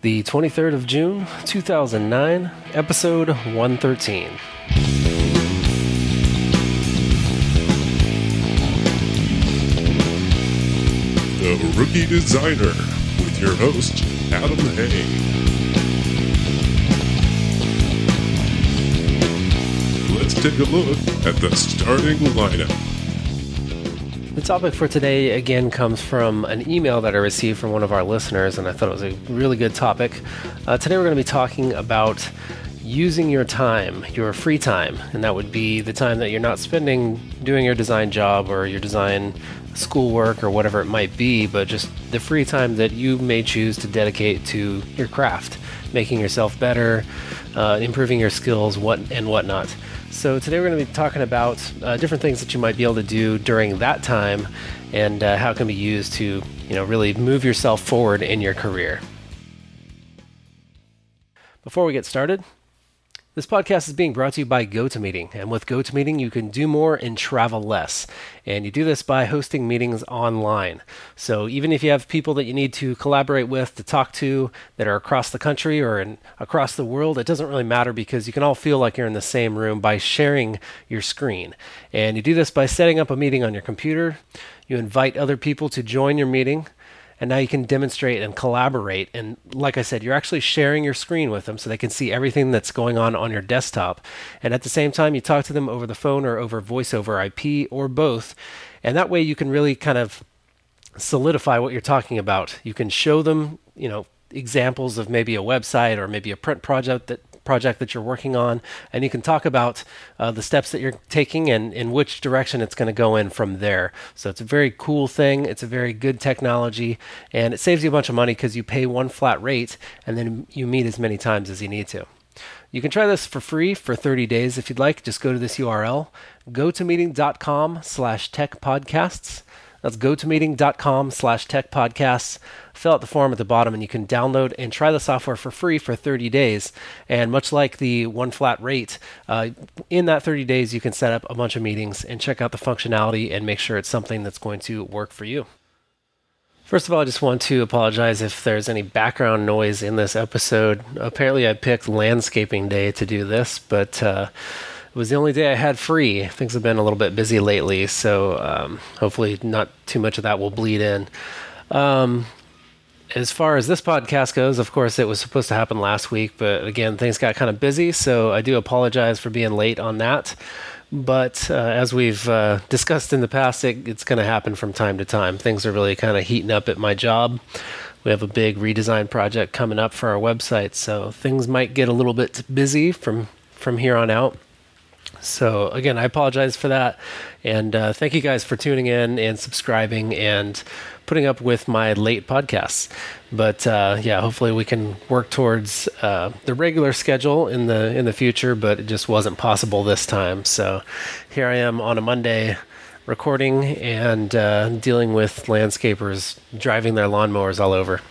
the 23rd of June, 2009, episode 113. The Rookie Designer with your host, Adam Hay. Let's take a look at the starting lineup. The topic for today again comes from an email that I received from one of our listeners, and I thought it was a really good topic. Uh, today we're going to be talking about using your time, your free time, and that would be the time that you're not spending doing your design job or your design schoolwork or whatever it might be, but just the free time that you may choose to dedicate to your craft, making yourself better, uh, improving your skills, what and whatnot. So today we're going to be talking about uh, different things that you might be able to do during that time, and uh, how it can be used to, you know, really move yourself forward in your career. Before we get started, this podcast is being brought to you by GoToMeeting, and with GoToMeeting, you can do more and travel less. And you do this by hosting meetings online. So even if you have people that you need to collaborate with, to talk to, that are across the country or in, across the world, it doesn't really matter because you can all feel like you're in the same room by sharing your screen. And you do this by setting up a meeting on your computer. You invite other people to join your meeting and now you can demonstrate and collaborate. And like i said you're actually sharing your screen with them so they can see everything that's going on on your desktop. And at the same time you talk to them over the phone or over voice over ip or both. And that way you can really kind of solidify what you're talking about. You can show them you know examples of maybe a website or maybe a print project that project that you're working on, and you can talk about uh, the steps that you're taking and in which direction it's going to go in from there. So it's a very cool thing. It's a very good technology, and it saves you a bunch of money because you pay one flat rate and then you meet as many times as you need to. You can try this for free for 30 days if you'd like. Just go to this URL, gotomeeting.com slash tech podcasts. That's gotomeeting.com slash tech podcasts. Fill out the form at the bottom and you can download and try the software for free for 30 days. And much like the one flat rate, uh, in that 30 days, you can set up a bunch of meetings and check out the functionality and make sure it's something that's going to work for you. First of all, I just want to apologize if there's any background noise in this episode. Apparently, I picked landscaping day to do this, but uh, was the only day I had free. Things have been a little bit busy lately, so um, hopefully, not too much of that will bleed in. Um, as far as this podcast goes, of course, it was supposed to happen last week, but again, things got kind of busy, so I do apologize for being late on that. But uh, as we've uh, discussed in the past, it, it's going to happen from time to time. Things are really kind of heating up at my job. We have a big redesign project coming up for our website, so things might get a little bit busy from from here on out. So again, I apologize for that, and uh, thank you guys for tuning in and subscribing and putting up with my late podcasts. But uh, yeah, hopefully we can work towards uh, the regular schedule in the in the future. But it just wasn't possible this time. So here I am on a Monday recording and uh, dealing with landscapers driving their lawnmowers all over.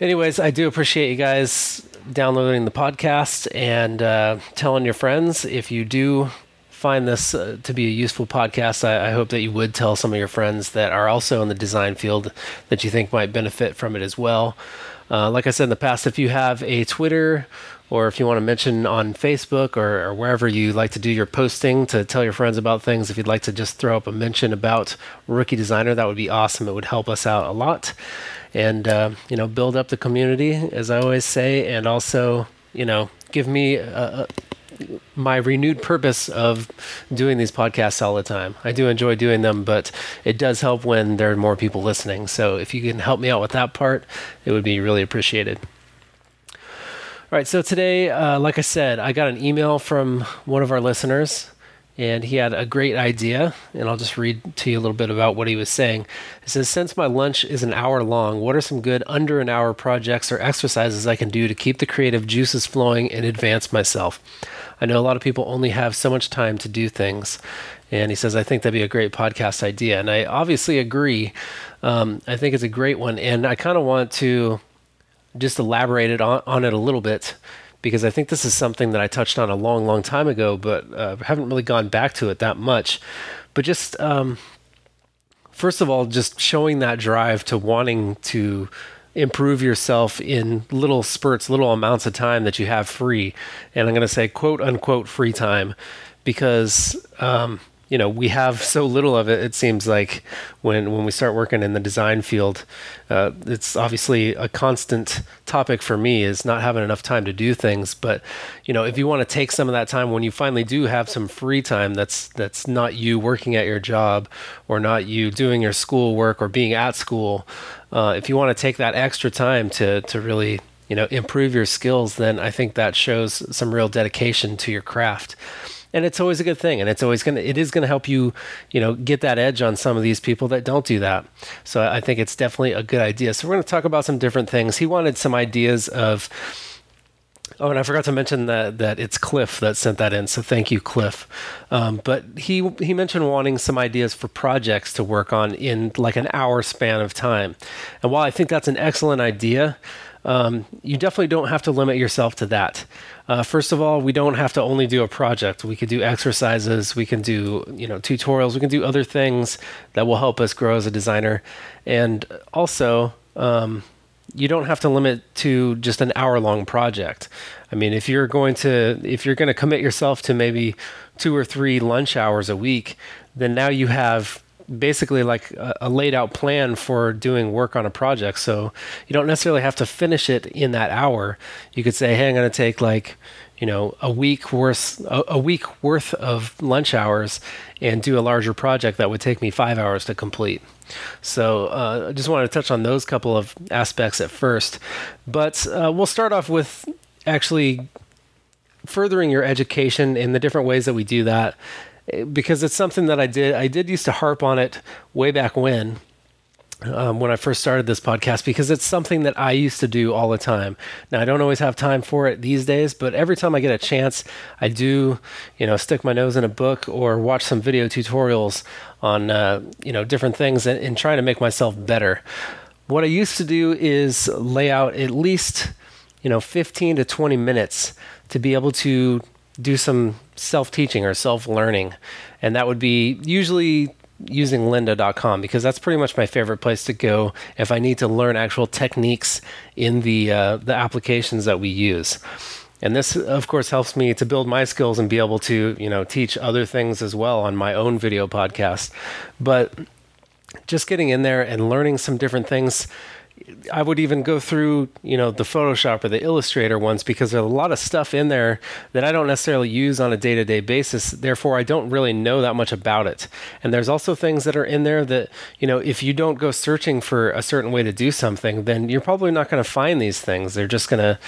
Anyways, I do appreciate you guys downloading the podcast and uh, telling your friends. If you do find this uh, to be a useful podcast, I, I, hope that you would tell some of your friends that are also in the design field that you think might benefit from it as well. Uh, like I said in the past, if you have a Twitter or if you want to mention on Facebook or, or, wherever you like to do your posting to tell your friends about things, if you'd like to just throw up a mention about Rookie Designer, that would be awesome. It would help us out a lot and uh, you know build up the community as i always say and also you know give me a, a, my renewed purpose of doing these podcasts all the time. I do enjoy doing them but it does help when there are more people listening. So if you can help me out with that part it would be really appreciated. All right so today uh, like i said i got an email from one of our listeners and he had a great idea and i'll just read to you a little bit about what he was saying. He says since my lunch is an hour long what are some good under an hour projects or exercises i can do to keep the creative juices flowing and advance myself? I know a lot of people only have so much time to do things. And he says i think that'd be a great podcast idea. And i obviously agree. Um, i think it's a great one and i kind of want to just elaborate it on, on it a little bit because I think this is something that I touched on a long, long time ago, but uh, haven't really gone back to it that much. But just um, first of all, just showing that drive to wanting to improve yourself in little spurts, little amounts of time that you have free. And I'm going to say quote unquote free time because um, you know we have so little of it it seems like when when we start working in the design field. Uh, it's obviously a constant topic for me is not having enough time to do things but you know if you want to take some of that time when you finally do have some free time that's that's not you working at your job or not you doing your school work or being at school uh, if you want to take that extra time to to really you know improve your skills then i think that shows some real dedication to your craft and it's always a good thing and it's always going to it is going to help you you know get that edge on some of these people that don't do that so i think it's definitely a good idea so we're going to talk about some different things he wanted some ideas of Oh, and I forgot to mention that that it's Cliff that sent that in. So thank you, Cliff. Um, but he he mentioned wanting some ideas for projects to work on in like an hour span of time. And while I think that's an excellent idea, um, you definitely don't have to limit yourself to that. Uh, first of all, we don't have to only do a project. We could do exercises, we can do you know tutorials, we can do other things that will help us grow as a designer, and also. Um, you don't have to limit to just an hour long project. I mean, if you're going to if you're going to commit yourself to maybe two or three lunch hours a week, then now you have basically like a, a, laid out plan for doing work on a project. So you don't necessarily have to finish it in that hour. You could say, "Hey, I'm going to take like." You know, a week worth a, a week worth of lunch hours, and do a larger project that would take me five hours to complete. So uh, I just wanted to touch on those couple of aspects at first, but uh, we'll start off with actually furthering your education in the different ways that we do that because it's something that I did. I did used to harp on it way back when, um, when I first started this podcast, because it's something that I used to do all the time. Now I don't always have time for it these days, but every time I get a chance, I do, you know, stick my nose in a book or watch some video tutorials on, uh, you know, different things and, and trying to make myself better. What I used to do is lay out at least, you know, 15 to 20 minutes to be able to do some self teaching or self learning. And that would be usually using lynda.com because that's pretty much my favorite place to go if I need to learn actual techniques in the uh, the applications that we use. And this, of course, helps me to build my skills and be able to, you know, teach other things as well on my own video podcast. But just getting in there and learning some different things I would even go through, you know, the Photoshop or the Illustrator ones because there's a lot of stuff in there that I don't necessarily use on a day-to-day basis. Therefore, I don't really know that much about it. And there's also things that are in there that, you know, if you don't go searching for a certain way to do something, then you're probably not going to find these things. They're just going to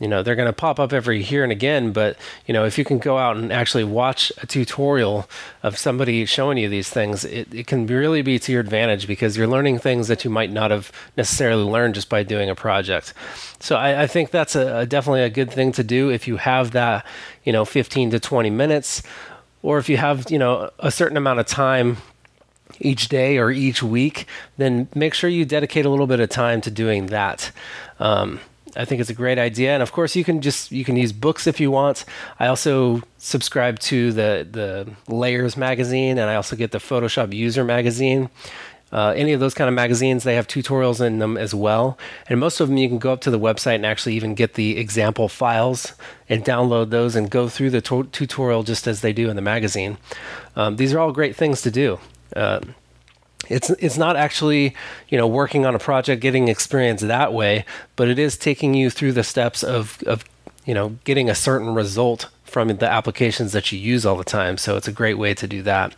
you know they're going to pop up every here and again but you know if you can go out and actually watch a tutorial of somebody showing you these things it, it can really be to your advantage because you're learning things that you might not have necessarily learned just by doing a project so i, I think that's a, a definitely a good thing to do if you have that you know 15 to 20 minutes or if you have you know a certain amount of time each day or each week, then make sure you dedicate a little bit of time to doing that. Um, I think it's a great idea, and of course, you can just you can use books if you want. I also subscribe to the the Layers magazine, and I also get the Photoshop User magazine. Uh, any of those kind of magazines, they have tutorials in them as well. And most of them, you can go up to the website and actually even get the example files and download those and go through the to- tutorial just as they do in the magazine. Um, these are all great things to do. Uh, it's it's not actually you know working on a project, getting experience that way, but it is taking you through the steps of of you know getting a certain result from the applications that you use all the time. So it's a great way to do that.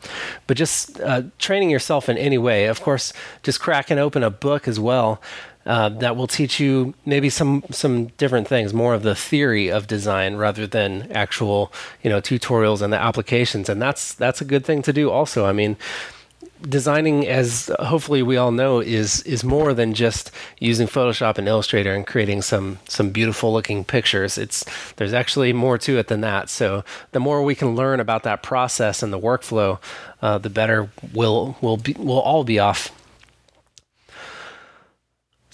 But just uh, training yourself in any way, of course, just cracking open a book as well. Uh, that will teach you maybe some some different things, more of the theory of design rather than actual you know tutorials and the applications, and that's that's a good thing to do. Also, I mean, designing as hopefully we all know is is more than just using Photoshop and Illustrator and creating some some beautiful looking pictures. It's there's actually more to it than that. So the more we can learn about that process and the workflow, uh, the better we'll we'll be, we'll all be off.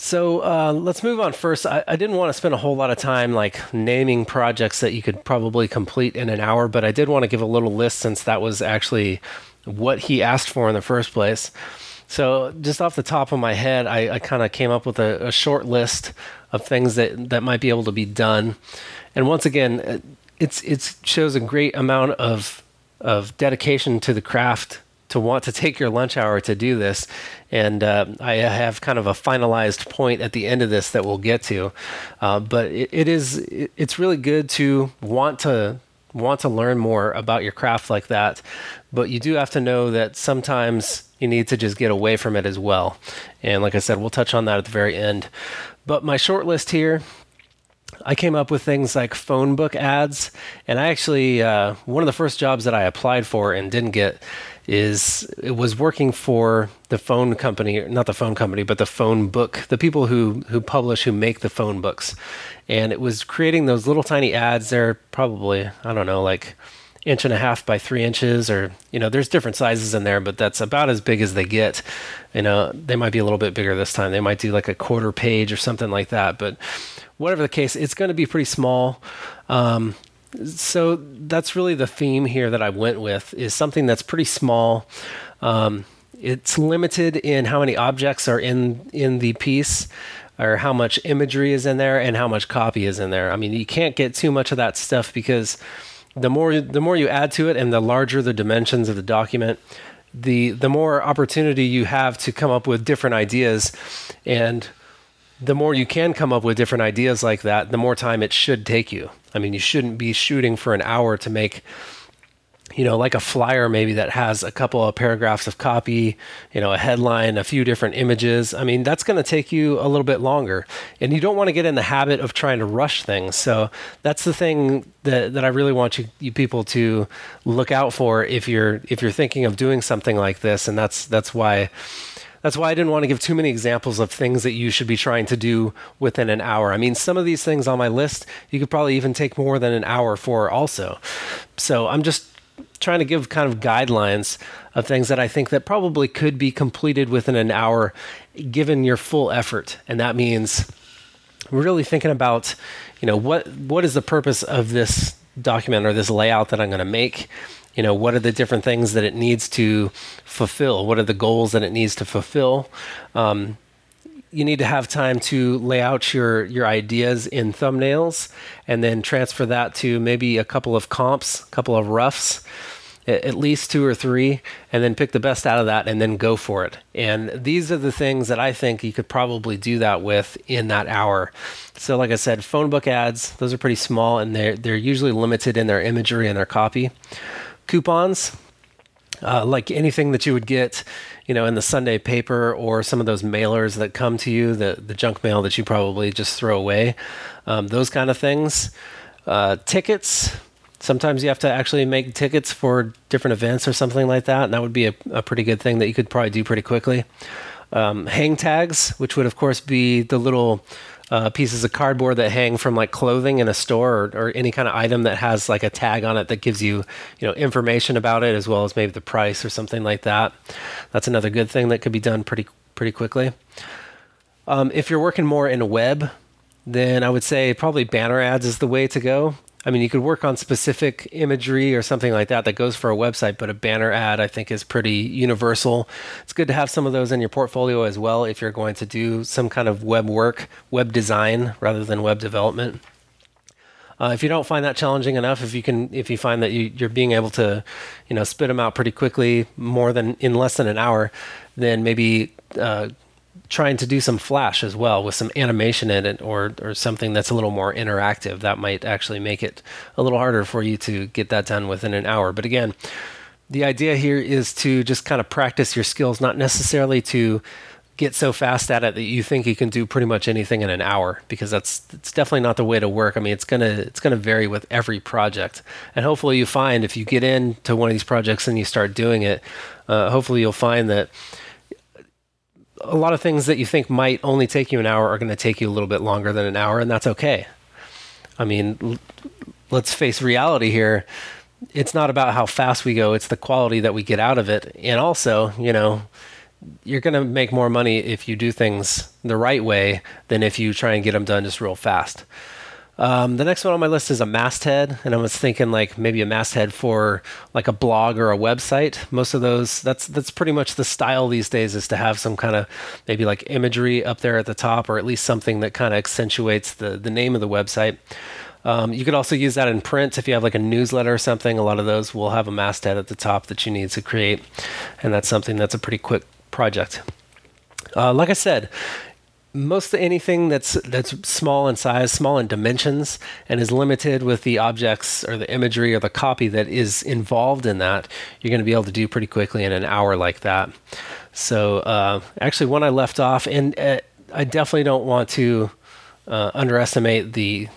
So uh, let's move on first. I, I, didn't want to spend a whole lot of time like naming projects that you could probably complete in an hour, but I did want to give a little list since that was actually what he asked for in the first place. So, just off the top of my head, I, I kind of came up with a, a, short list of things that, that might be able to be done. And once again, uh, it's it shows a great amount of of dedication to the craft to want to take your lunch hour to do this. And uh, I have kind of a finalized point at the end of this that we'll get to. Uh, but it, it is it, it's really good to want to want to learn more about your craft like that. But you do have to know that sometimes you need to just get away from it as well. And like I said, we'll touch on that at the very end. But my short list here I came up with things like phone book ads, and I actually uh, one of the first jobs that I applied for and didn't get is it was working for the phone company, not the phone company, but the phone book, the people who who publish, who make the phone books, and it was creating those little tiny ads. They're probably I don't know like inch and a half by three inches, or you know, there's different sizes in there, but that's about as big as they get. You know, they might be a little bit bigger this time. They might do like a quarter page or something like that, but whatever the case, it's going to be pretty small. Um, so that's really the theme here that I went with is something that's pretty small. Um, it's limited in how many objects are in in the piece or how much imagery is in there and how much copy is in there. I mean, you can't get too much of that stuff because the more the more you add to it and the larger the dimensions of the document, the the more opportunity you have to come up with different ideas and the more you can come up with different ideas like that, the more time it should take you. I mean, you shouldn't be shooting for an hour to make, you know, like a flyer maybe that has a couple of paragraphs of copy, you know, a headline, a few different images. I mean, that's going to take you a little bit longer. And you don't want to get in the habit of trying to rush things. So that's the thing that, that I really want you, you people to look out for if you're if you're thinking of doing something like this. And that's that's why that's why I didn't want to give too many examples of things that you should be trying to do within an hour. I mean, some of these things on my list, you could probably even take more than an hour for also. So I'm just trying to give kind of guidelines of things that I think that probably could be completed within an hour given your full effort. And that means really thinking about, you know, what what is the purpose of this document or this layout that I'm going to make? You know what are the different things that it needs to fulfill? What are the goals that it needs to fulfill? Um, you need to have time to lay out your your ideas in thumbnails and then transfer that to maybe a couple of comps a couple of roughs at least two or three and then pick the best out of that and then go for it. And these are the things that i think you could probably do that with in that hour. So like i said phone book ads those are pretty small and they're, they're usually limited in their imagery and their copy coupons, uh, like anything that you would get, you know, in the Sunday paper or some of those mailers that come to you, the the junk mail that you probably just throw away, um, those kind of things. Uh, tickets. Sometimes you have to actually make tickets for different events or something like that, and that would be a, a pretty good thing that you could probably do pretty quickly. Um, hang tags, which would of course be the little uh, pieces of cardboard that hang from like clothing in a store or, or, any kind of item that has like a tag on it that gives you you know information about it as well as maybe the price or something like that. That's another good thing that could be done pretty pretty quickly. Um, if you're working more in web then i would say probably banner ads is the way to go I mean, you could work on specific imagery or something like that that goes for a website, but a banner ad I think is pretty universal. It's good to have some of those in your portfolio as well if you're going to do some kind of web work, web design rather than web development. Uh, if you don't find that challenging enough, if you can, if you find that you, are being able to, you know, spit them out pretty quickly, more than in less than an hour, then maybe uh, trying to do some flash as well with some animation in it or or something that's a little more interactive that might actually make it a little harder for you to get that done within an hour but again the idea here is to just kind of practice your skills not necessarily to get so fast at it that you think you can do pretty much anything in an hour because that's it's definitely not the way to work. I mean, it's gonna it's gonna vary with every project, and hopefully you find if you get into one of these projects and you start doing it, uh, hopefully you'll find that a lot of things that you think might only take you an hour are going to take you a little bit longer than an hour, and that's okay. I mean, l- let's face reality here. It's not about how fast we go, it's the quality that we get out of it. And also, you know, you're going to make more money if you do things the right way than if you try and get them done just real fast. Um, the next one on my list is a masthead, and I was thinking like maybe a masthead for like a blog or a website. Most of those, that's that's pretty much the style these days, is to have some kind of maybe like imagery up there at the top, or at least something that kind of accentuates the the name of the website. Um, you could also use that in print if you have like a newsletter or something. A lot of those will have a masthead at the top that you need to create, and that's something that's a pretty quick project. Uh, like I said, most anything that's that's small in size, small in dimensions, and is limited with the objects or the imagery or the copy that is involved in that, you're going to be able to do pretty quickly in an hour like that. So, uh, actually, when I left off, and uh, I definitely don't want to uh, underestimate the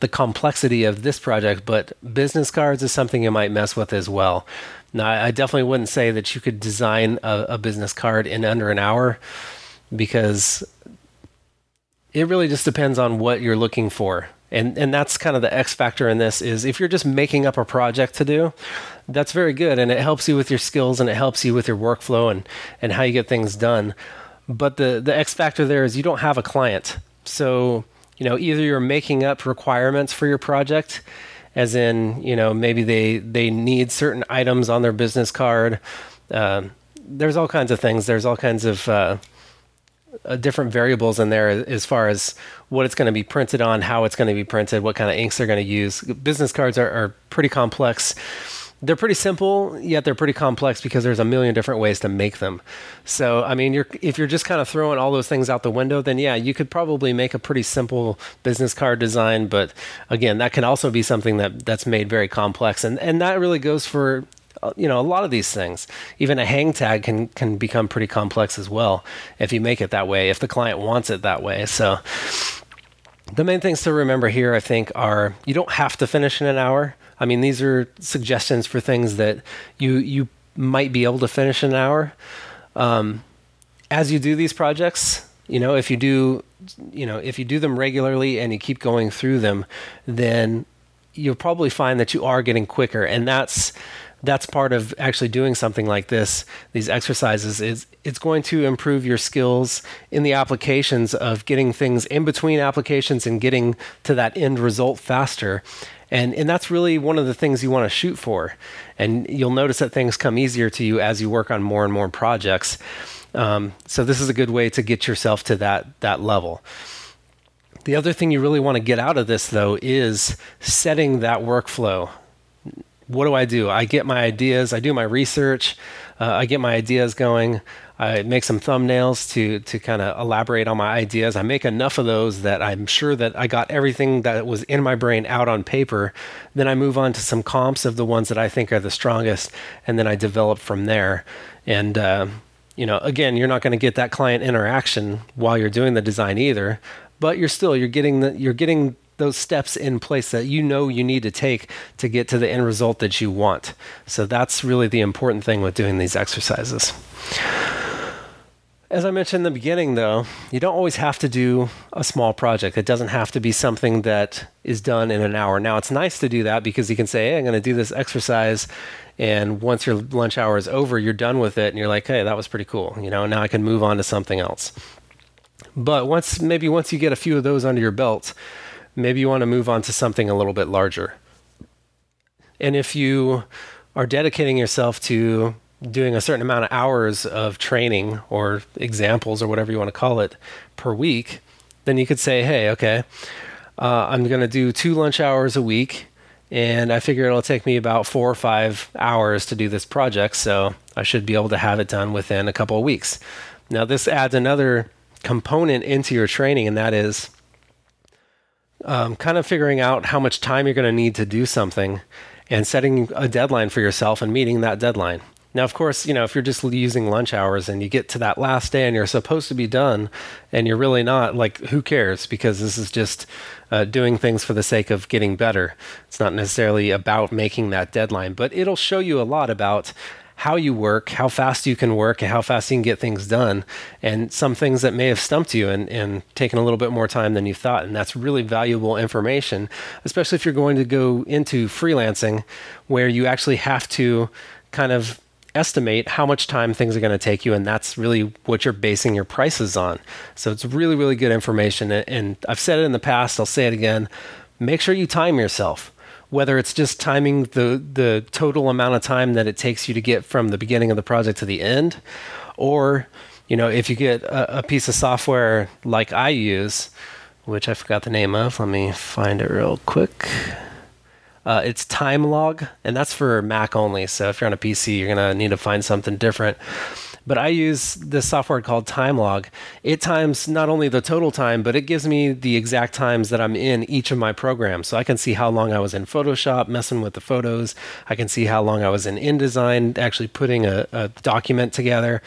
the complexity of this project, but business cards is something you might mess with as well. Now, I definitely wouldn't say that you could design a, a business card in under an hour because it really just depends on what you're looking for. And and that's kind of the X factor in this is if you're just making up a project to do, that's very good and it helps you with your skills and it helps you with your workflow and and how you get things done. But the the X factor there is you don't have a client. So, you know, either you're making up requirements for your project as in, you know, maybe they they need certain items on their business card. Um, there's all kinds of things. There's all kinds of uh, uh, different variables in there as far as what it's going to be printed on, how it's going to be printed, what kind of inks they're going to use. Business cards are, are pretty complex. They're pretty simple, yet they're pretty complex because there's a million different ways to make them. So, I mean, you're, if you're just kind of throwing all those things out the window, then yeah, you could probably make a pretty simple business card design. But again, that can also be something that that's made very complex, and and that really goes for you know a lot of these things. Even a hang tag can can become pretty complex as well if you make it that way if the client wants it that way. So the main things to remember here i think are you don't have to finish in an hour. I mean these are suggestions for things that you you might be able to finish in an hour. Um, as you do these projects you know if you do you know if you do them regularly and you keep going through them then you'll probably find that you are getting quicker. And that's that's part of actually doing something like this these exercises is it's going to improve your skills in the applications of getting things in between applications and getting to that end result faster. And and that's really one of the things you want to shoot for. And you'll notice that things come easier to you as you work on more and more projects. Um, so this is a good way to get yourself to that that level. The other thing you really want to get out of this though is setting that workflow what do I do? I get my ideas, I do my research, uh, I get my ideas going. I make some thumbnails to to kind of elaborate on my ideas. I make enough of those that I'm sure that I got everything that was in my brain out on paper. Then I move on to some comps of the ones that I think are the strongest, and then I develop from there. And uh, you know, again, you're not going to get that client interaction while you're doing the design either, but you're still you're getting the you're getting those steps in place that you know you need to take to get to the end result that you want. So that's really the important thing with doing these exercises. As I mentioned in the beginning, though, you don't always have to do a small project. It doesn't have to be something that is done in an hour. Now, it's nice to do that because you can say, hey, I'm going to do this exercise. And once your lunch hour is over, you're done with it. And you're like, hey, that was pretty cool. You know, now I can move on to something else. But once, maybe once you get a few of those under your belt, maybe you want to move on to something a little bit larger. And if you are dedicating yourself to doing a certain amount of hours of training or examples or whatever you want to call it per week, then you could say, hey, okay, uh, I'm going to do two lunch hours a week. And I figure it'll take me about four or five hours to do this project. So I should be able to have it done within a couple of weeks. Now, this adds another component into your training, and that is um, kind of figuring out how much time you're going to need to do something and setting a deadline for yourself and meeting that deadline. Now, of course, you know, if you're just using lunch hours and you get to that last day and you're supposed to be done and you're really not, like, who cares? Because this is just uh, doing things for the sake of getting better. It's not necessarily about making that deadline, but it'll show you a lot about how you work, how fast you can work, and how fast you can get things done, and some things that may have stumped you and, and taken a little bit more time than you thought. And that's really valuable information, especially if you're going to go into freelancing where you actually have to kind of estimate how much time things are going to take you and that's really what you're basing your prices on so it's really really good information and i've said it in the past i'll say it again make sure you time yourself. Whether it's just timing the the total amount of time that it takes you to get from the beginning of the project to the end, or you know, if you get a, a piece of software like I use, which I forgot the name of, let me find it real quick. Uh, it's TimeLog, and that's for Mac only. So if you're on a PC, you're gonna need to find something different. But I use this software called TimeLog. It times not only the total time, but it gives me the exact times that I'm in each of my programs. So I can see how long I was in Photoshop messing with the photos. I can see how long I was in InDesign actually putting a, a document together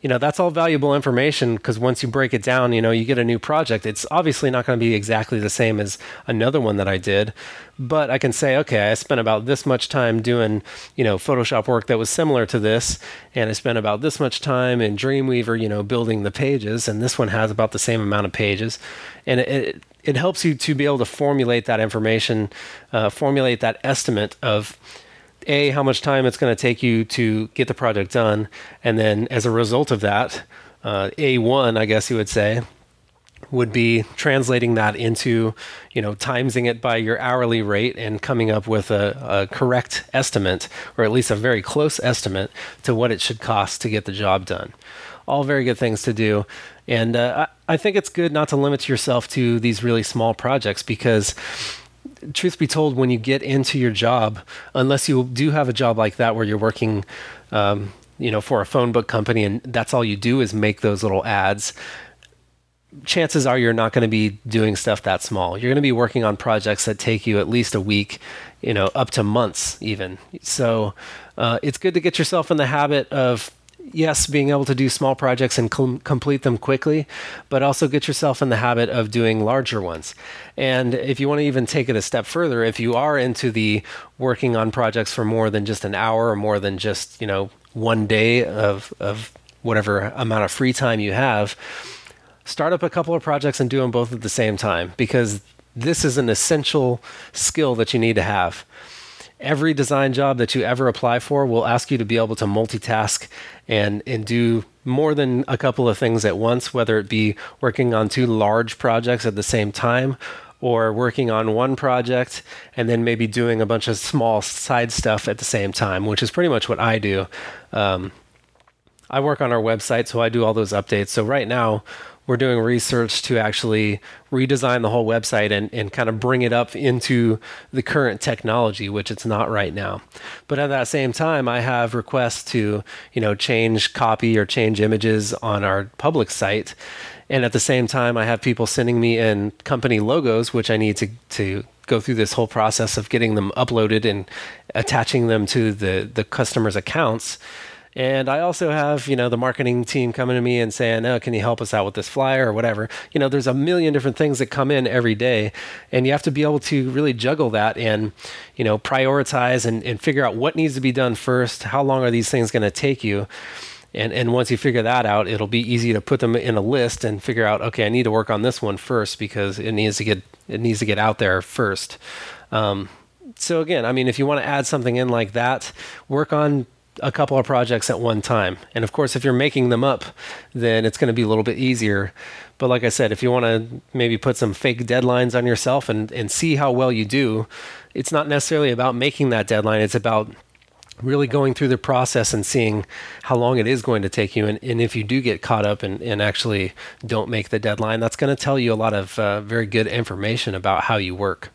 you know that's all valuable information because once you break it down you know you get a new project it's obviously not going to be exactly the same as another one that i did. But i can say okay i spent about this much time doing you know photoshop work that was similar to this and i spent about this much time in dreamweaver you know building the pages and this one has about the same amount of pages. And it, it helps you to be able to formulate that information uh, formulate that estimate of a how much time it's going to take you to get the project done, and then as a result of that, uh, a one I guess you would say would be translating that into you know timesing it by your hourly rate and coming up with a, a, correct estimate or at least a very close estimate to what it should cost to get the job done. All very good things to do. And uh, I, I think it's good not to limit yourself to these really small projects because truth be told, when you get into your job, unless you do have a job like that where you're working, um, you know, for a phone book company and that's all you do is make those little ads, chances are you're not going to be doing stuff that small. You're going to be working on projects that take you at least a week, you know, up to months even. So uh, it's good to get yourself in the habit of yes, being able to do small projects and com- complete them quickly, but also get yourself in the habit of doing larger ones. And if you want to even take it a step further, if you are into the working on projects for more than just an hour or more than just, you know, one day of, of whatever amount of free time you have, start up a couple of projects and do them both at the same time because this is an essential skill that you need to have every design job that you ever apply for will ask you to be able to multitask and and do more than a couple of things at once whether it be working on two large projects at the same time or working on one project and then maybe doing a bunch of small side stuff at the same time which is pretty much what i do. Um, i work on our website so i do all those updates. So right now we're doing research to actually redesign the whole website and, and kind of bring it up into the current technology, which it's not right now. But at that same time, I have requests to, you know, change copy or change images on our public site. And at the same time, I have people sending me in company logos, which I need to, to go through this whole process of getting them uploaded and attaching them to the, the customer's accounts and I also have, you know, the marketing team coming to me and saying, "Oh, can you help us out with this flyer or whatever?" You know, there's a million different things that come in every day, and you have to be able to really juggle that and, you know, prioritize and, and figure out what needs to be done first. How long are these things going to take you? And and once you figure that out, it'll be easy to put them in a list and figure out, okay, I need to work on this one first because it needs to get it needs to get out there first. Um, so again, I mean, if you want to add something in like that, work on a couple of projects at one time. And of course, if you're making them up, then it's going to be a little bit easier. But like I said, if you want to maybe put some fake deadlines on yourself and, and see how well you do, it's not necessarily about making that deadline. It's about really going through the process and seeing how long it is going to take you. And, and if you do get caught up and, and actually don't make the deadline, that's going to tell you a lot of uh, very good information about how you work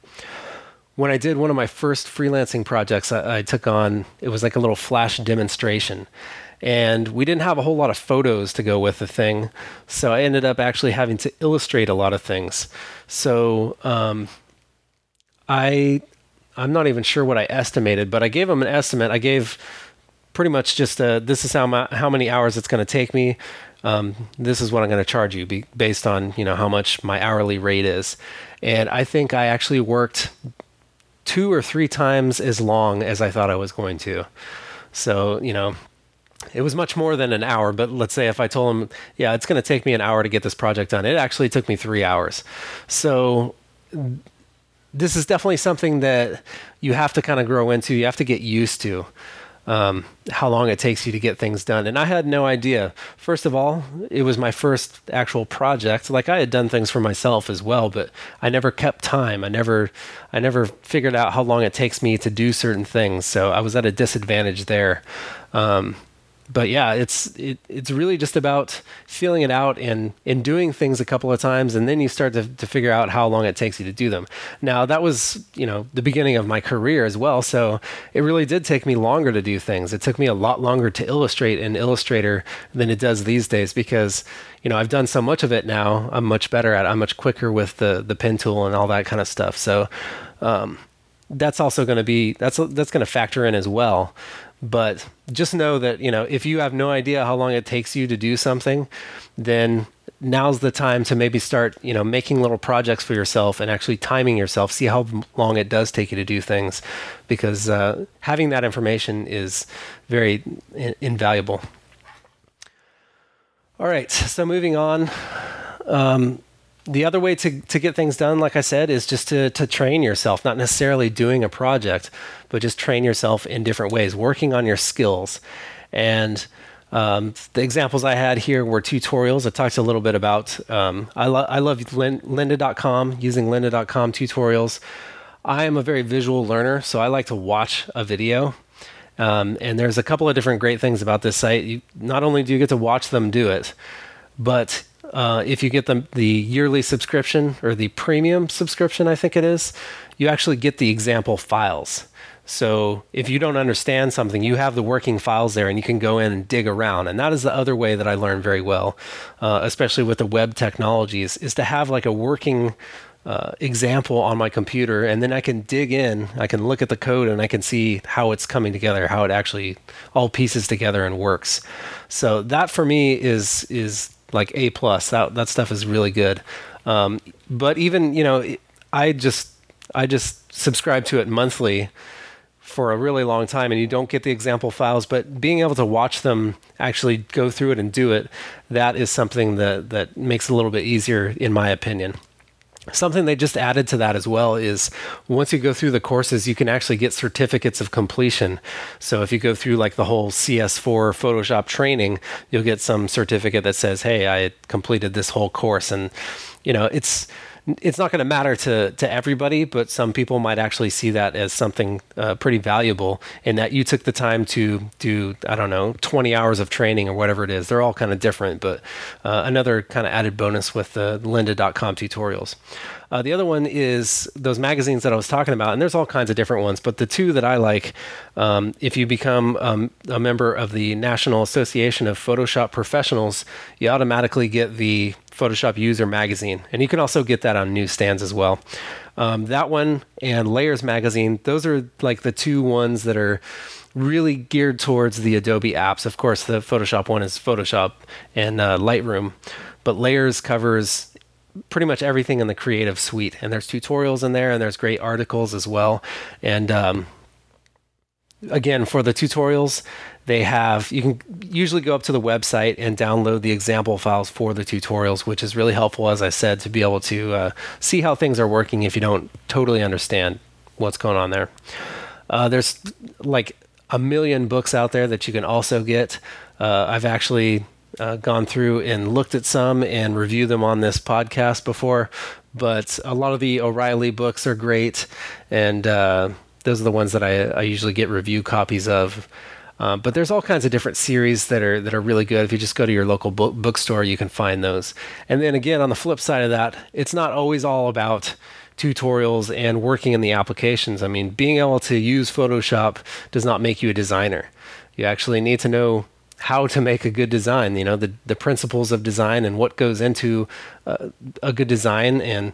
when I did one of my first freelancing projects, I, I, took on it was like a little flash demonstration, and we didn't have a whole lot of photos to go with the thing, so I ended up actually having to illustrate a lot of things. So um, I I'm not even sure what I estimated, but I gave them an estimate. I gave pretty much just a, this is how my, how many hours it's going to take me. Um, this is what I'm going to charge you be, based on you know how much my hourly rate is, and I think I actually worked two or three times as long as I thought I was going to. So, you know, it was much more than an hour, but let's say if I told him, yeah, it's going to take me an hour to get this project done, it actually took me three hours. So, this is definitely something that you have to kind of grow into, you have to get used to. Um, how long it takes you to get things done. And I had no idea. First of all, it was my first actual project. Like I had done things for myself as well, but I never kept time. I never, I never figured out how long it takes me to do certain things. So I was at a disadvantage there. Um, but yeah, it's it, it's really just about feeling it out and and doing things a couple of times, and then you start to to figure out how long it takes you to do them. Now that was you know the beginning of my career as well, so it really did take me longer to do things. It took me a lot longer to illustrate in Illustrator than it does these days because you know I've done so much of it now. I'm much better at. it. I'm much quicker with the the pen tool and all that kind of stuff. So. Um, that's also going to be that's that's going to factor in as well but just know that, you know, if you have no idea how long it takes you to do something, then now's the time to maybe start, you know, making little projects for yourself and actually timing yourself. See how long it does take you to do things, because uh, having that information is very in- invaluable. All right, so moving on. Um, the other way to, to get things done, like I said, is just to, to train yourself, not necessarily doing a project, but just train yourself in different ways, working on your skills. And um, the examples I had here were tutorials. I talked a little bit about, um, I, lo- I love lynda.com, using lynda.com tutorials. I am a very visual learner, so I like to watch a video. Um, and there's a couple of different great things about this site. You, not only do you get to watch them do it, but uh, if you get the, the yearly subscription or the premium subscription, I think it is, you actually get the example files. So if you don't understand something, you have the working files there and you can go in and dig around. And that is the other way that I learned very well, uh, especially with the web technologies, is to have like a working uh, example on my computer and then I can dig in, I can look at the code and I can see how it's coming together, how it actually all pieces together and works. So that for me is is like A plus. That that stuff is really good. Um, but even you know, I just I just subscribe to it monthly for a really long time and you don't get the example files but being able to watch them actually go through it and do it that is something that that makes it a little bit easier in my opinion Something they just added to that as well is once you go through the courses, you can actually get certificates of completion. So if you go through like the whole CS4 Photoshop training, you'll get some certificate that says, "Hey, I completed this whole course." And you know, it's it's not going to matter to to everybody, but some people might actually see that as something uh, pretty valuable, in that you took the time to do I don't know 20 hours of training or whatever it is. They're all kind of different, but uh, another kind of added bonus with the lynda.com tutorials. Uh, the other one is those magazines that I was talking about, and there's all kinds of different ones, but the two that I like, um, if you become um, a member of the National Association of Photoshop Professionals, you automatically get the Photoshop User Magazine, and you can also get that on newsstands as well. Um, that one and Layers Magazine, those are like the two ones that are really geared towards the Adobe apps. Of course, the Photoshop one is Photoshop and uh, Lightroom, but Layers covers pretty much everything in the creative suite and there's tutorials in there and there's great articles as well and um, again for the tutorials they have you can usually go up to the website and download the example files for the tutorials which is really helpful as i said to be able to uh, see how things are working if you don't totally understand what's going on there. Uh, there's like a million books out there that you can also get. Uh, i've actually uh, gone through and looked at some and reviewed them on this podcast before, but a lot of the O'Reilly books are great, and uh, those are the ones that I, I usually get review copies of. Uh, but there's all kinds of different series that are that are really good. If you just go to your local book, bookstore, you can find those. And then again, on the flip side of that, it's not always all about tutorials and working in the applications. I mean, being able to use Photoshop does not make you a designer. You actually need to know how to make a good design you know the the principles of design and what goes into uh, a good design and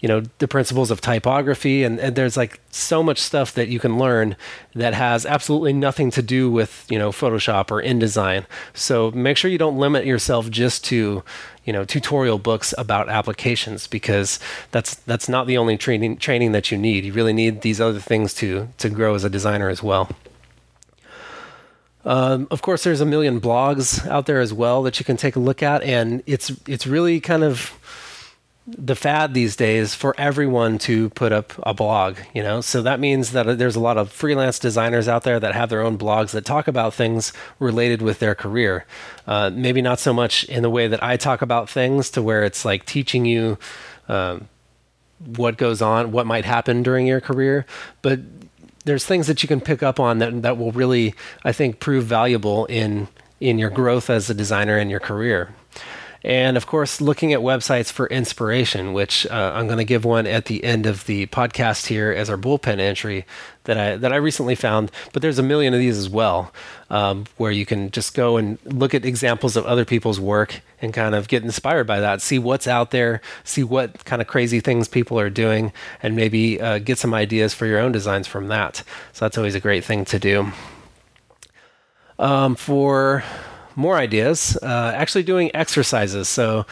you know the principles of typography and, and, there's like so much stuff that you can learn that has absolutely nothing to do with you know photoshop or indesign. So make sure you don't limit yourself just to you know tutorial books about applications because that's that's not the only training training that you need. You really need these other things to to grow as a designer as well. Um, of course, there's a million blogs out there as well that you can take a look at, and it's it's really kind of the fad these days for everyone to put up a blog, you know. So that means that there's a lot of freelance designers out there that have their own blogs that talk about things related with their career. Uh, maybe not so much in the way that I talk about things, to where it's like teaching you um, what goes on, what might happen during your career, but there's things that you can pick up on that that will really, I think, prove valuable in in your growth as a designer in your career. And of course, looking at websites for inspiration, which uh, I'm going to give one at the end of the podcast here as our bullpen entry that I that I recently found. But there's a million of these as well, um, where you can just go and look at examples of other people's work and kind of get inspired by that. See what's out there, see what kind of crazy things people are doing, and maybe uh, get some ideas for your own designs from that. So that's always a great thing to do. Um, for more ideas, uh, actually doing exercises. So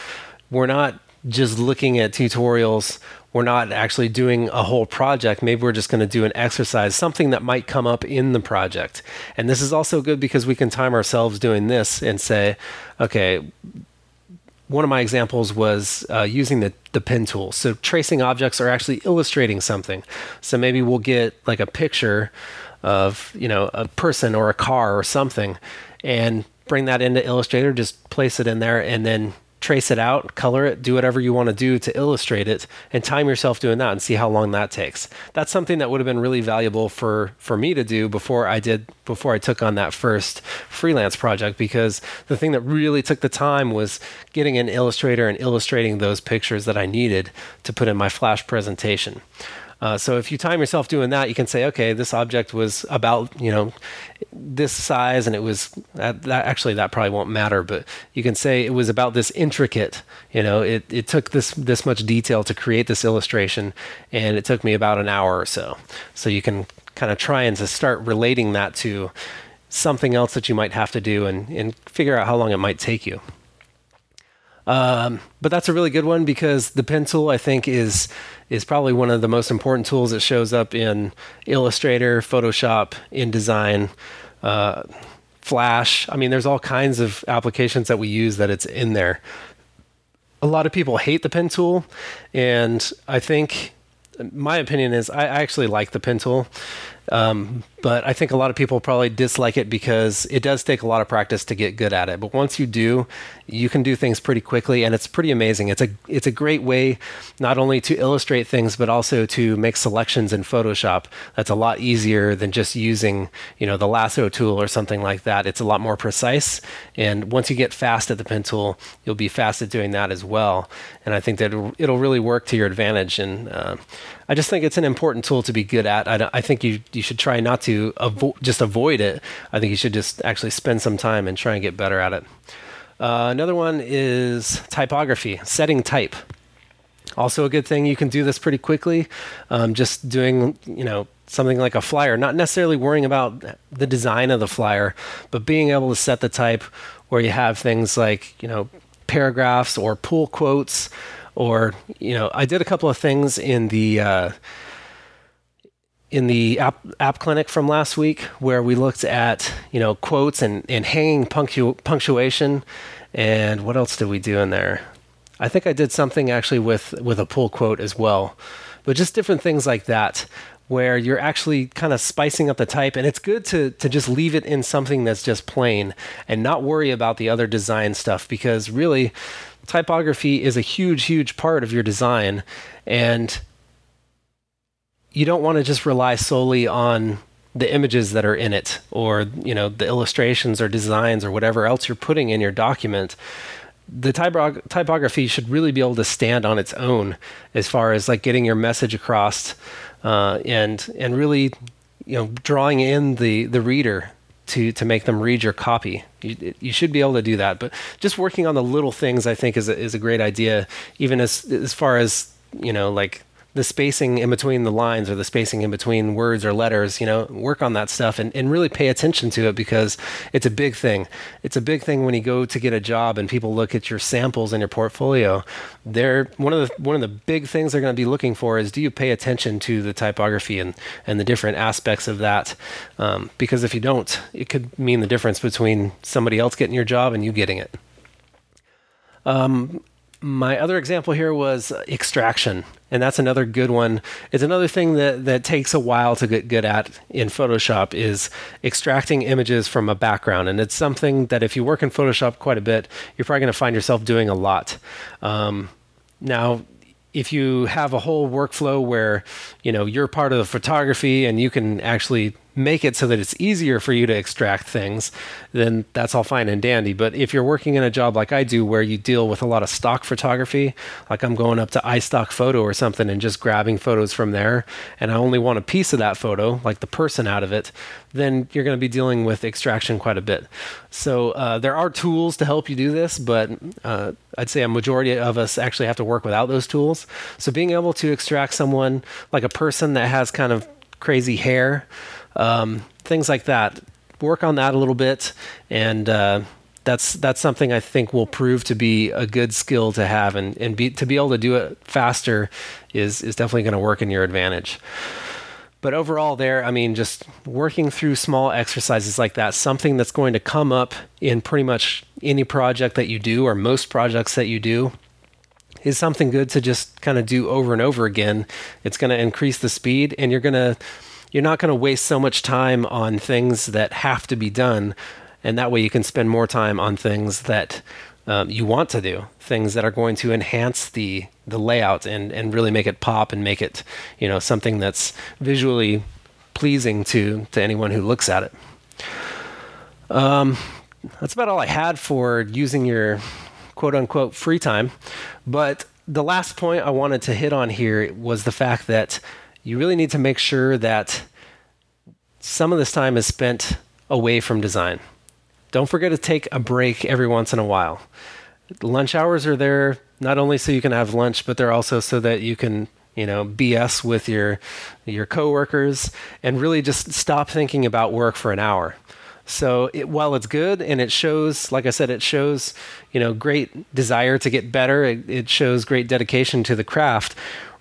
we're not just looking at tutorials. We're not actually doing a whole project. Maybe we're just going to do an exercise, something that might come up in the project. And this is also good because we can time ourselves doing this and say, okay, one of my examples was uh, using the, the pen tool. So tracing objects are actually illustrating something. So maybe we'll get like a picture of, you know, a person or a car or something and bring that into Illustrator, just place it in there and then trace it out, color it, do whatever you want to do to illustrate it, and time yourself doing that and see how long that takes. That's something that would have been really valuable for for me to do before I did before I took on that first freelance project because the thing that really took the time was getting an illustrator and illustrating those pictures that I needed to put in my flash presentation. Uh, so if you time yourself doing that, you can say, okay, this object was about you know this size, and it was that, that, actually that probably won't matter, but you can say it was about this intricate. You know, it it took this this much detail to create this illustration, and it took me about an hour or so. So you can kind of try and to start relating that to something else that you might have to do, and and figure out how long it might take you. Um, but that's a really good one because the pen tool I think is is probably one of the most important tools that shows up in Illustrator, Photoshop, InDesign, uh, Flash. I mean, there's all kinds of applications that we use that it's in there. A lot of people hate the pen tool, and I think my opinion is I actually like the pen tool. Um, but I think a lot of people probably dislike it because it does take a lot of practice to get good at it. But once you do, you can do things pretty quickly, and it's pretty amazing. It's a it's a great way not only to illustrate things but also to make selections in Photoshop. That's a lot easier than just using you know the lasso tool or something like that. It's a lot more precise, and once you get fast at the pen tool, you'll be fast at doing that as well. And I think that it'll, really work to your advantage. And uh, I just think it's an important tool to be good at. I, I think you you should try not to avo- just avoid it. I think you should just actually spend some time and try and get better at it. Uh, another one is typography, setting type. Also, a good thing you can do this pretty quickly. Um, just doing, you know, something like a flyer, not necessarily worrying about the design of the flyer, but being able to set the type where you have things like, you know, paragraphs or pull quotes, or, you know, I did a couple of things in the. Uh, in the app, app clinic from last week where we looked at you know quotes and, and hanging punctu- punctuation and what else did we do in there i think i did something actually with with a pull quote as well but just different things like that where you're actually kind of spicing up the type and it's good to to just leave it in something that's just plain and not worry about the other design stuff because really typography is a huge huge part of your design and you don't want to just rely solely on the images that are in it or you know the illustrations or designs or whatever else you're putting in your document. The typog- typography should really be able to stand on its own as far as like getting your message across uh, and and really you know drawing in the the reader to to make them read your copy. You, you should be able to do that, but just working on the little things I think is a, is a great idea. Even as as far as you know like the spacing in between the lines or the spacing in between words or letters, you know, work on that stuff and, and really pay attention to it because it's a big thing. It's a big thing when you go to get a job and people look at your samples and your portfolio. They're one of the one of the big things they're going to be looking for is do you pay attention to the typography and, and the different aspects of that? Um, because if you don't, it could mean the difference between somebody else getting your job and you getting it. Um, my other example here was extraction, and that's another good one. It's another thing that, that takes a while to get good at in Photoshop is extracting images from a background, and it's something that if you work in Photoshop quite a bit, you're probably going to find yourself doing a lot. Um, now, if you have a whole workflow where you know you're part of the photography and you can actually make it so that it's easier for you to extract things, then that's all fine and dandy. But if you're working in a job like I do where you deal with a lot of stock photography, like I'm going up to iStock Photo or something and just grabbing photos from there, and I only want a piece of that photo, like the person out of it, then you're going to be dealing with extraction quite a bit. So uh, there are tools to help you do this, but uh, I'd say a majority of us actually have to work without those tools. So being able to extract someone like a person that has kind of crazy hair, um, things like that. Work on that a little bit, and uh, that's that's something I think will prove to be a good skill to have, and and be, to be able to do it faster is is definitely going to work in your advantage. But overall, there, I mean, just working through small exercises like that, something that's going to come up in pretty much any project that you do, or most projects that you do, is something good to just kind of do over and over again. It's going to increase the speed, and you're going to you're not going to waste so much time on things that have to be done, and that way you can spend more time on things that um, you want to do, things that are going to enhance the the layout and and really make it pop and make it you know something that's visually pleasing to to anyone who looks at it. Um, that's about all I had for using your quote unquote free time, but the last point I wanted to hit on here was the fact that you really need to make sure that some of this time is spent away from design. Don't forget to take a break every once in a while. Lunch hours are there not only so you can have lunch, but they're also so that you can, you know, BS with your your coworkers and really just stop thinking about work for an hour. So it, while it's good and it shows, like I said, it shows, you know, great desire to get better. It, it shows great dedication to the craft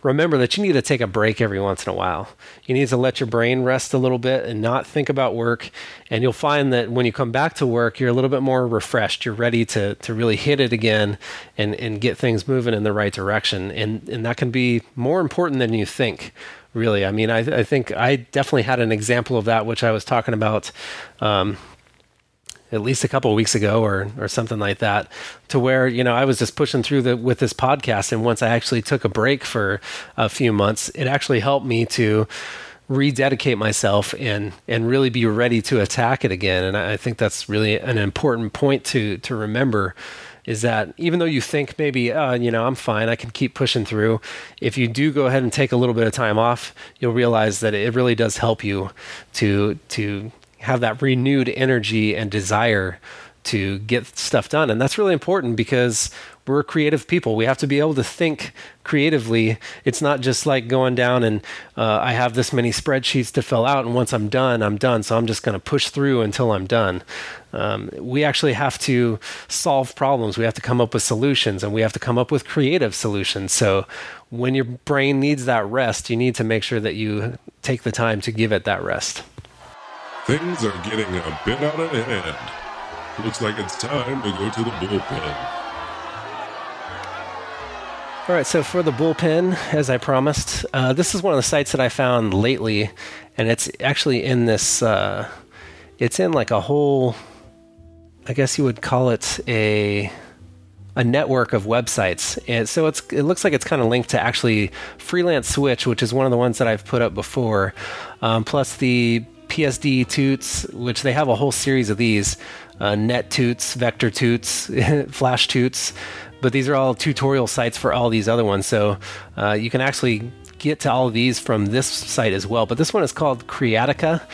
remember that you need to take a break every once in a while. You need to let your brain rest a little bit and not think about work. And you'll find that when you come back to work, you're a little bit more refreshed. You're ready to, to really hit it again and, and get things moving in the right direction. And, and that can be more important than you think really. I mean, I, I, think I definitely had an example of that, which I was talking about um, at least a couple of weeks ago or or something like that to where you know I was just pushing through the with this podcast and once I actually took a break for a few months it actually helped me to rededicate myself and and really be ready to attack it again and I, I think that's really an important point to to remember is that even though you think maybe uh, you know I'm fine, I can keep pushing through. If you do go ahead and take a little bit of time off, you'll realize that it really does help you to to have that renewed energy and desire to get stuff done. And that's really important because we're creative people. We have to be able to think creatively. It's not just like going down and uh, I have this many spreadsheets to fill out, and once I'm done, I'm done. So I'm just going to push through until I'm done. Um, we actually have to solve problems. We have to come up with solutions, and we have to come up with creative solutions. So when your brain needs that rest, you need to make sure that you take the time to give it that rest. Things are getting a bit out of hand. Looks like it's time to go to the bullpen. All right, so for the bullpen, as I promised, uh, this is one of the sites that I found lately, and it's actually in this. Uh, it's in like a whole. I guess you would call it a a network of websites, and so it's it looks like it's kind of linked to actually Freelance Switch, which is one of the ones that I've put up before, um, plus the PSD toots, which they have a whole series of these uh, net toots, vector toots, flash toots. But these are all tutorial sites for all these other ones. So uh, you can actually get to all of these from this site as well. But this one is called Creattica,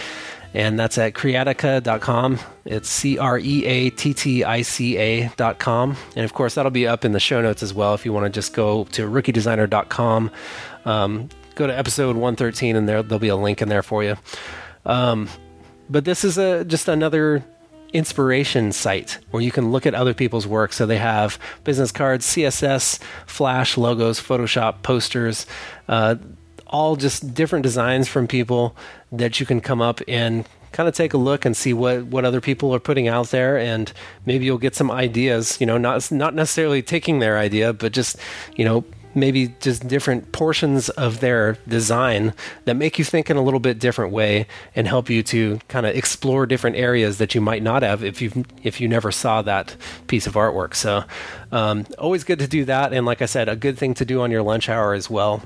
and that's at creattica.com. It's C R E A T T I C A.com. And of course, that'll be up in the show notes as well if you want to just go to rookiedesigner.com. Um, go to episode 113, and there, there'll be a link in there for you. Um, but this is a just another inspiration site where you can look at other people's work. So they have business cards, CSS, Flash, logos, Photoshop, posters, uh, all just different designs from people that you can come up and kind of take a look and see what what other people are putting out there, and maybe you'll get some ideas. You know, not not necessarily taking their idea, but just you know maybe just different portions of their design that make you think in a little bit different way and help you to kind of explore different areas that you might not have if you if you never saw that piece of artwork. So um, always good to do that, and like I said, a good thing to do on your lunch hour as well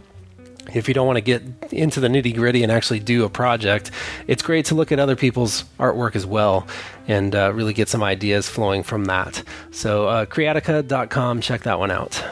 if you don't want to get into the nitty gritty and actually do a project, it's great to look at other people's artwork as well and uh, really get some ideas flowing from that. So, uh, Creattica.com, check that one out.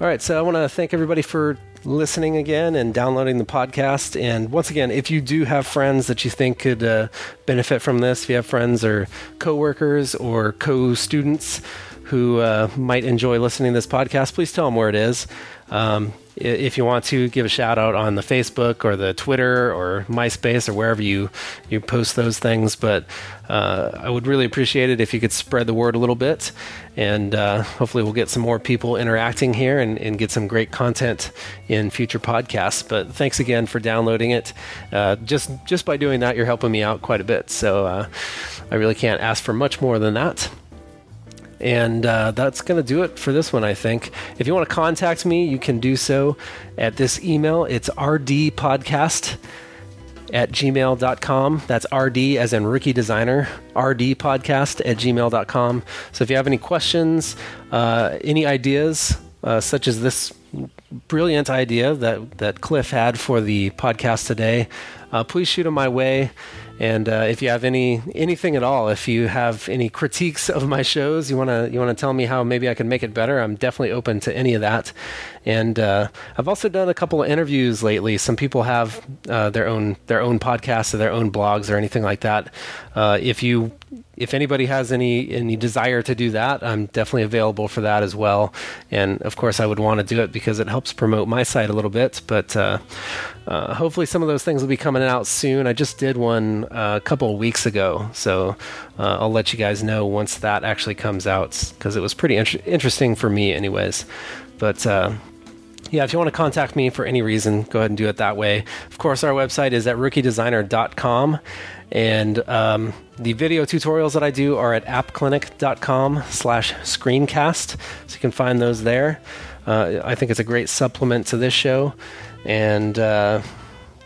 All right, so I want to thank everybody for listening again and downloading the podcast. And once again, if you do have friends that you think could uh, benefit from this, if you have friends or coworkers or co students, who uh, might enjoy listening to this podcast, please tell them where it is. Um, if you want to give a shout out on the Facebook or the Twitter or MySpace or wherever you you post those things, but uh, I would really appreciate it if you could spread the word a little bit, and uh, hopefully we'll get some more people interacting here and, and, get some great content in future podcasts. But thanks again for downloading it. Uh, just just by doing that, you're helping me out quite a bit. So uh, I really can't ask for much more than that. And uh, that's going to do it for this one, I think. If you want to contact me, you can do so at this email. It's rdpodcast at gmail.com. That's RD as in rookie designer, rdpodcast at gmail.com. So if you have any questions, uh, any ideas, uh, such as this brilliant idea that, that Cliff had for the podcast today, uh, please shoot them my way. And uh, if you have any anything at all, if you have any critiques of my shows, you wanna you wanna tell me how maybe I can make it better, I'm definitely open to any of that. And uh, I've also done a couple of interviews lately. Some people have uh, their own their own podcasts or their own blogs or anything like that. Uh, if you if anybody has any any desire to do that, I'm definitely available for that as well. And of course, I would want to do it because it helps promote my site a little bit. But uh, uh, hopefully, some of those things will be coming out soon. I just did one uh, a couple of weeks ago, so uh, I'll let you guys know once that actually comes out because it was pretty inter- interesting for me, anyways. But uh, yeah, if you want to contact me for any reason, go ahead and do it that way. Of course, our website is at rookiedesigner.com. And um, the video tutorials that I do are at appclinic.com slash screencast. So you can find those there. Uh, I think it's a great supplement to this show. And uh,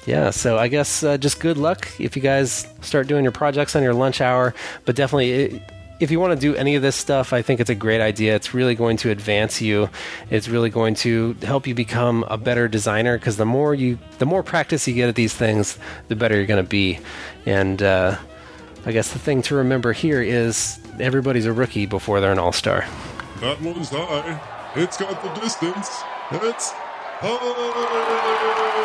yeah, so I guess uh, just good luck if you guys start doing your projects on your lunch hour. But definitely, it, if you want to do any of this stuff, I think it's a great idea. It's really going to advance you. It's really going to help you become a better designer because the more you, the more practice you get at these things, the better you're going to be. And uh, I guess the thing to remember here is everybody's a rookie before they're an all star. That one's high. It's got the distance. It's high.